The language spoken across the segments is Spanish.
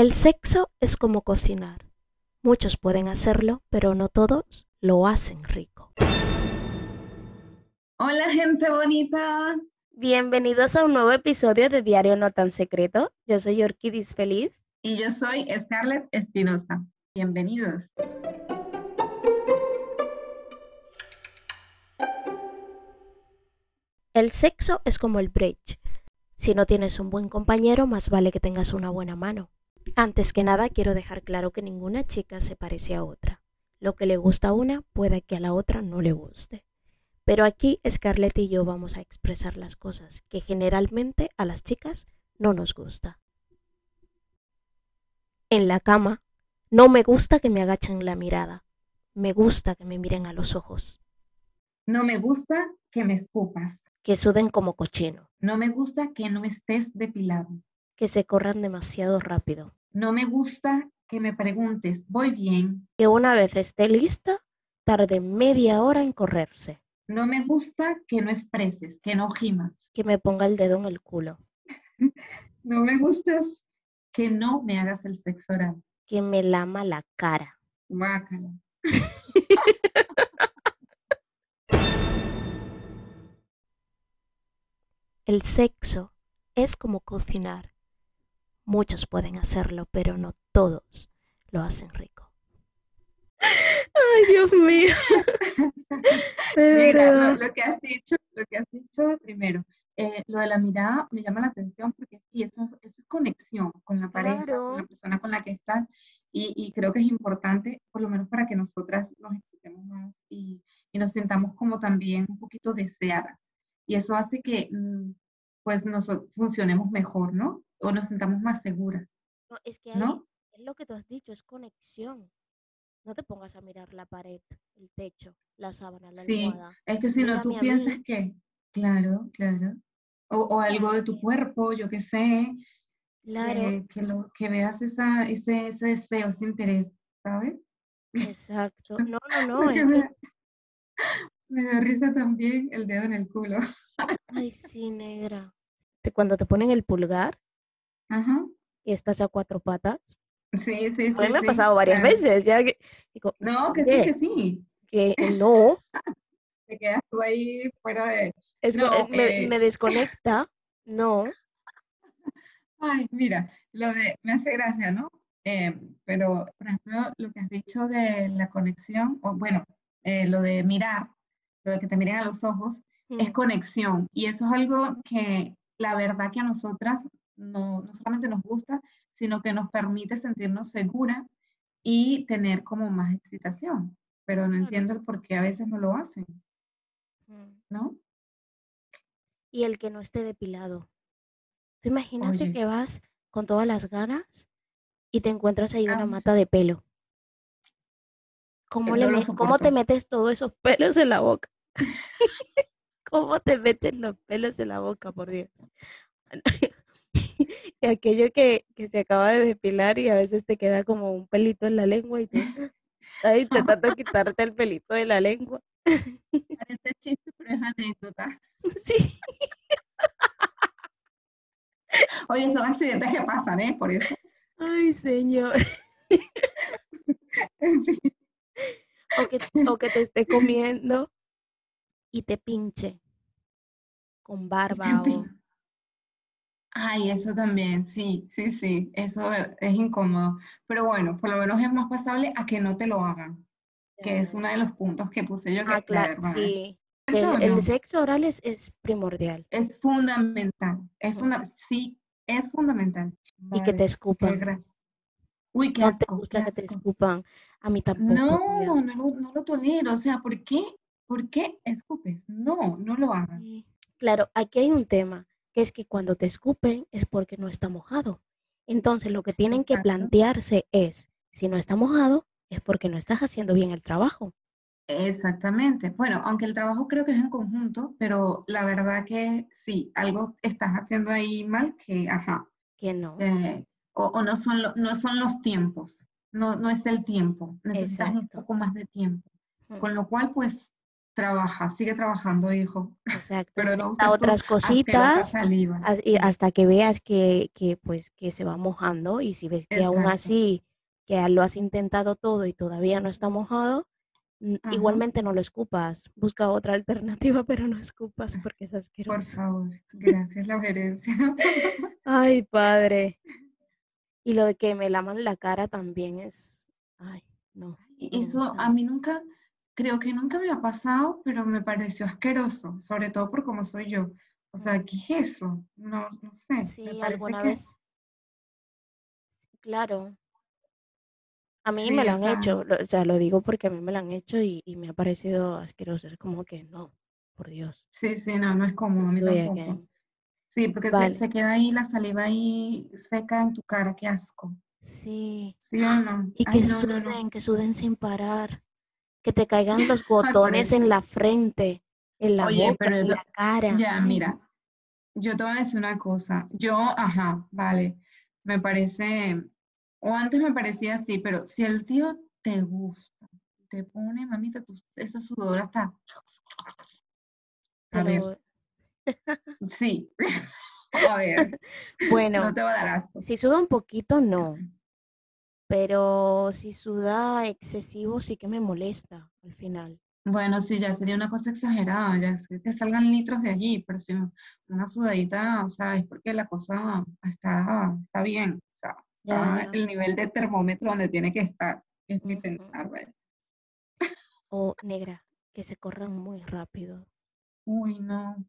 El sexo es como cocinar. Muchos pueden hacerlo, pero no todos lo hacen rico. Hola gente bonita. Bienvenidos a un nuevo episodio de Diario No Tan Secreto. Yo soy Orquídez Feliz. Y yo soy Scarlett Espinosa. Bienvenidos. El sexo es como el bridge. Si no tienes un buen compañero, más vale que tengas una buena mano. Antes que nada, quiero dejar claro que ninguna chica se parece a otra. Lo que le gusta a una puede que a la otra no le guste. Pero aquí Scarlett y yo vamos a expresar las cosas que generalmente a las chicas no nos gusta. En la cama, no me gusta que me agachen la mirada. Me gusta que me miren a los ojos. No me gusta que me escupas. Que suden como cochino. No me gusta que no estés depilado. Que se corran demasiado rápido. No me gusta que me preguntes, ¿voy bien? Que una vez esté lista, tarde media hora en correrse. No me gusta que no expreses, que no gimas. Que me ponga el dedo en el culo. no me gusta que no me hagas el sexo oral. Que me lama la cara. Guácala. el sexo es como cocinar. Muchos pueden hacerlo, pero no todos lo hacen rico. Ay, Dios mío. Mira, lo, que has dicho, lo que has dicho primero, eh, lo de la mirada me llama la atención porque sí, eso, es conexión con la pareja, con la persona con la que estás y, creo que es importante, por lo menos para que nosotras nos excitemos más y, nos sintamos como también un poquito deseadas. Y eso hace que mm, pues nos funcionemos mejor, ¿no? o nos sintamos más seguras. No, es que ¿no? es lo que tú has dicho, es conexión. No te pongas a mirar la pared, el techo, la sábana, la sí, Es que si no, tú piensas que, claro, claro. O, algo de tu cuerpo, yo qué sé. Claro. Que, lo, que veas esa, ese, ese deseo, ese interés, ¿sabes? Exacto. No, no, no. me da risa también el dedo en el culo. Ay, sí, negra. Cuando te ponen el pulgar Ajá. y estás a cuatro patas. Sí, sí, sí. A mí me ha pasado varias veces. Ya no, que sí, que sí. Que no. Te quedas tú ahí fuera de. Es no, me, eh me, desconecta. No. Ay, mira, lo de. Me hace gracia, ¿no? Eh, pero, por ejemplo, lo que has dicho de la conexión, o bueno, eh, lo de mirar, lo de que te miren a los ojos, es conexión. Y eso es algo que la verdad que a nosotras no, no solamente nos gusta, sino que nos permite sentirnos seguras y tener como más excitación. Pero no entiendo el por qué a veces no lo hacen. ¿No? Y el que no esté depilado. Tú imagínate que vas con todas las ganas y te encuentras ahí una mata de pelo. ¿Cómo, le ¿Cómo te metes todos esos pelos en la boca? ¿Cómo te metes los pelos en la boca, por Dios? aquello que, que, se acaba de depilar y a veces te queda como un pelito en la lengua y tú estás intentando quitarte el pelito de la lengua. Parece chiste, pero es anécdota. Sí. Oye, son accidentes que pasan, ¿eh? Por eso. Ay, señor. o, que, o que te esté comiendo y te pinche con barba o Ay, eso también, sí, sí, sí, eso es incómodo. Pero bueno, por lo menos es más pasable a que no te lo hagan, que es uno de los puntos que puse yo. Que, ah, claro, sí. El, sexo oral es, primordial. Es fundamental, es funda sí, es fundamental. y que te escupan. Uy, qué No te gusta que te escupan, a mí tampoco. No, no, no, lo tolero, o sea, ¿por qué? ¿Por qué escupes? No, no lo hagas. Claro, aquí hay un tema que es que cuando te escupen es porque no está mojado. Entonces lo que tienen que plantearse es, si no está mojado, es porque no estás haciendo bien el trabajo. Exactamente. Bueno, aunque el trabajo creo que es en conjunto, pero la verdad que sí, algo estás haciendo ahí mal que, ajá. Que no. Eh, o, no, son no son los tiempos, no, no es el tiempo, necesitas un poco más de tiempo. Con lo cual, pues, trabaja, sigue trabajando, hijo. Exacto. Pero no uses otras cositas as- y hasta que veas que, que, pues, que se va mojando y si ves que aún Exacto. así, que lo has intentado todo y todavía no está mojado, Ajá. igualmente no lo escupas. Busca otra alternativa, pero no escupas porque es Por asqueroso. favor, gracias la gerencia. Ay, padre. Y lo de que me laman la cara también es, ay, no, Eso a mí nunca, creo que nunca me ha pasado, pero me pareció asqueroso, sobre todo por cómo soy yo. O Mm. sea, ¿qué es eso? No, no sé, me Sí, parece alguna que vez, claro. A mí me lo han sea, hecho, o sea, lo digo porque a mí me lo han hecho y, y me ha parecido asqueroso. Es como que no, por Dios, sí, sí, no, no es cómodo, a mí tampoco. Sí, porque se, Vale, se queda ahí la saliva ahí seca en tu cara, qué asco. sí. ¿Sí o no? Y Ay, que no, no, no. suden, que suden sin parar, que te caigan los eso. en la frente, en la Oye, boca, pero en la cara. ya, Ay, mira, no. yo te voy a decir una cosa. Yo, ajá, vale, me parece, o antes me parecía así, pero si el tío te gusta, te pone, mamita, tu- esa sudor hasta, Te a ver, sí, a ver, no Bueno, te va a dar asco. si suda un poquito, no. Pero si suda excesivo, sí que me molesta al final. Bueno, sí, ya sería una cosa exagerada, ya es que salgan litros de allí, pero si una sudadita, o sea, es porque la cosa está, está bien, o sea, está ya. el nivel de termómetro donde tiene que estar, es mi Ujú. pensar, ¿vale? O negra, que se corran muy rápido. Uy, no.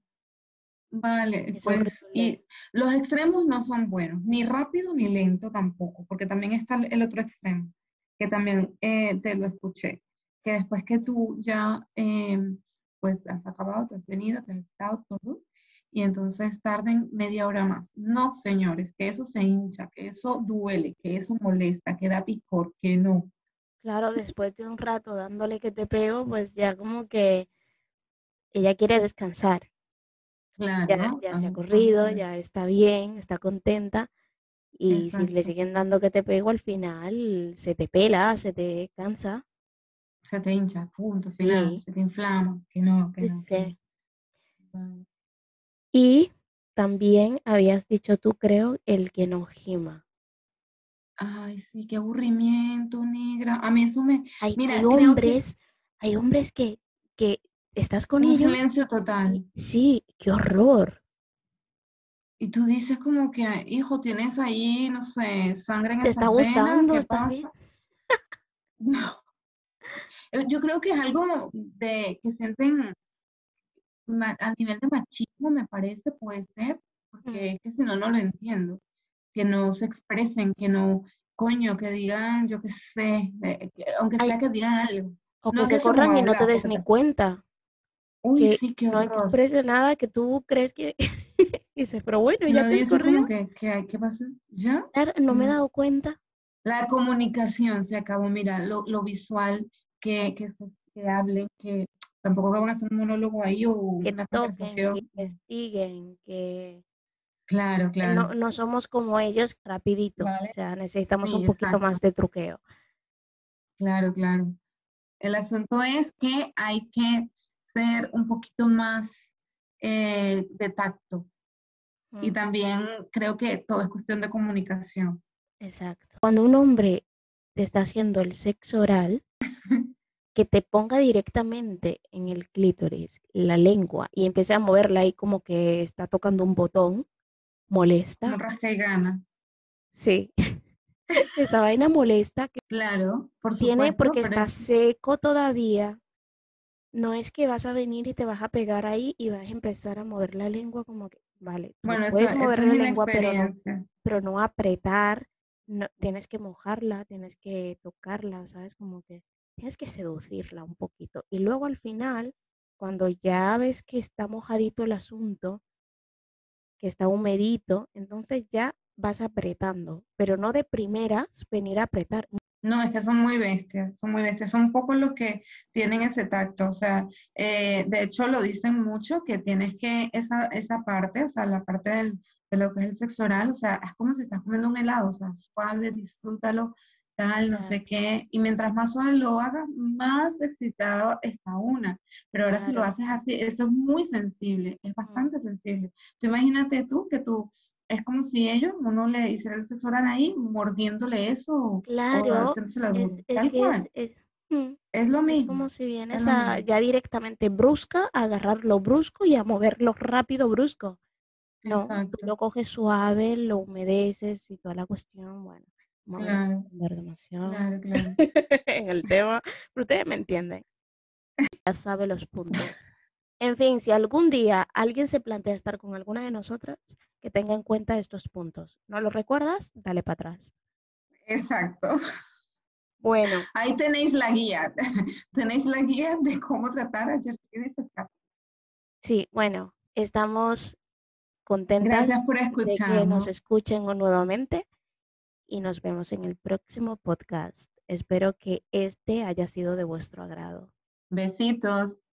Vale, Es pues, y los extremos no son buenos, ni rápido ni lento tampoco, porque también está el el otro extremo, que también eh, te lo escuché, que después que tú ya, em, pues, has acabado, te has venido, te has estado todo, y entonces tarden media hora más. No, señores, que eso se hincha, que eso duele, que eso molesta, que da picor, que no. Claro, después de un rato dándole que te pego, pues ya como que ella quiere descansar. Claro, ya se ha corrido, ya está bien, está contenta. Y si le siguen dando que te pego, al final se te pela, se te cansa. Se te hincha, punto, final, Sí, se te inflama, que no, que no, sí. Vale. Y también habías dicho tú, creo, el que no gima. Ay, sí, qué aburrimiento, negra. A mí eso me, Hay, mira, hay creo que hombres, hay hombres que, que estás con un ellos silencio total. sí, qué horror. Y tú dices como que, hijo, tienes ahí, no sé, sangre en ¿Te está gustando? ¿qué ¿Estás bien? pasa? No. Eh, Yo creo que es algo de que sienten a nivel de machismo, me parece, puede ser, Mm, porque es que si no, no lo entiendo. Que no se expresen, que no, coño, que digan, yo qué sé, eh, que- aunque Ay, sea que digan algo. o que No se empiezo como corran y no te des ni ta- cuenta. Uy, Que sí, qué no exprese nada, que tú crees que... Dices, pero bueno, ya No te corrido. que, que, ¿qué pasó? ¿Ya? No me he dado cuenta. La comunicación se acabó, mira, lo, lo visual, que, que, se, que hablen, que tampoco van a hacer un monólogo ahí o Que una toquen, que conversación. investiguen, que Claro, que claro. no, no somos como ellos rapidito. O sea, necesitamos Sí, un poquito exacto. más de truqueo. Claro, claro. El asunto es que hay que ser un poquito más eh, de tacto. Y Mm, también creo que todo es cuestión de comunicación. Exacto. Cuando un hombre te está haciendo el sexo oral, que te ponga directamente en el clítoris la lengua y empiece a moverla ahí como que está tocando un botón, molesta. rasca y gana. Sí, esa vaina molesta que Claro, por tiene porque pero está es- seco todavía. No es que vas a venir y te vas a pegar ahí y vas a empezar a mover la lengua como que, vale, bueno, puedes eso mover la lengua, pero no, pero no apretar, no, tienes que mojarla, tienes que tocarla, ¿sabes? Como que tienes que seducirla un poquito. Y luego al final, cuando ya ves que está mojadito el asunto, que está humedito, entonces ya vas apretando, pero no de primeras venir a apretar. No, es que son muy bestias, son muy bestias, son pocos los que tienen ese tacto, o sea, eh, de hecho lo dicen mucho que tienes que esa, esa parte, o sea, la parte del, de lo que es el sexo oral, o sea, es como si estás comiendo un helado, o sea, suave, disfrútalo tal, no sé qué. Y mientras más suave lo hagas, más excitado está una. Pero ahora si lo haces así, eso es muy sensible, es bastante sensible. Tú imagínate tú que tú, es como si ellos, uno le hiciera el sexo ahí, mordiéndole eso. Claro, es, es, mm, es, lo mismo. Es como si vienes a, ya directamente brusca, a agarrar lo brusco y a moverlo rápido brusco. No, tú lo coges suave, lo humedeces y toda la cuestión, bueno. Claro. demasiado en el tema, pero ustedes me entienden. Ya sabe los puntos. En fin, si algún día alguien se plantea estar con alguna de nosotras, que tenga en cuenta estos puntos. ¿No lo recuerdas? Dale para atrás. Exacto. Bueno. Ahí tenéis la guía. tenéis la guía de cómo tratar a Sí, bueno, estamos contentas de que nos escuchen nuevamente y nos vemos en el próximo podcast. Espero que este haya sido de vuestro agrado. Besitos.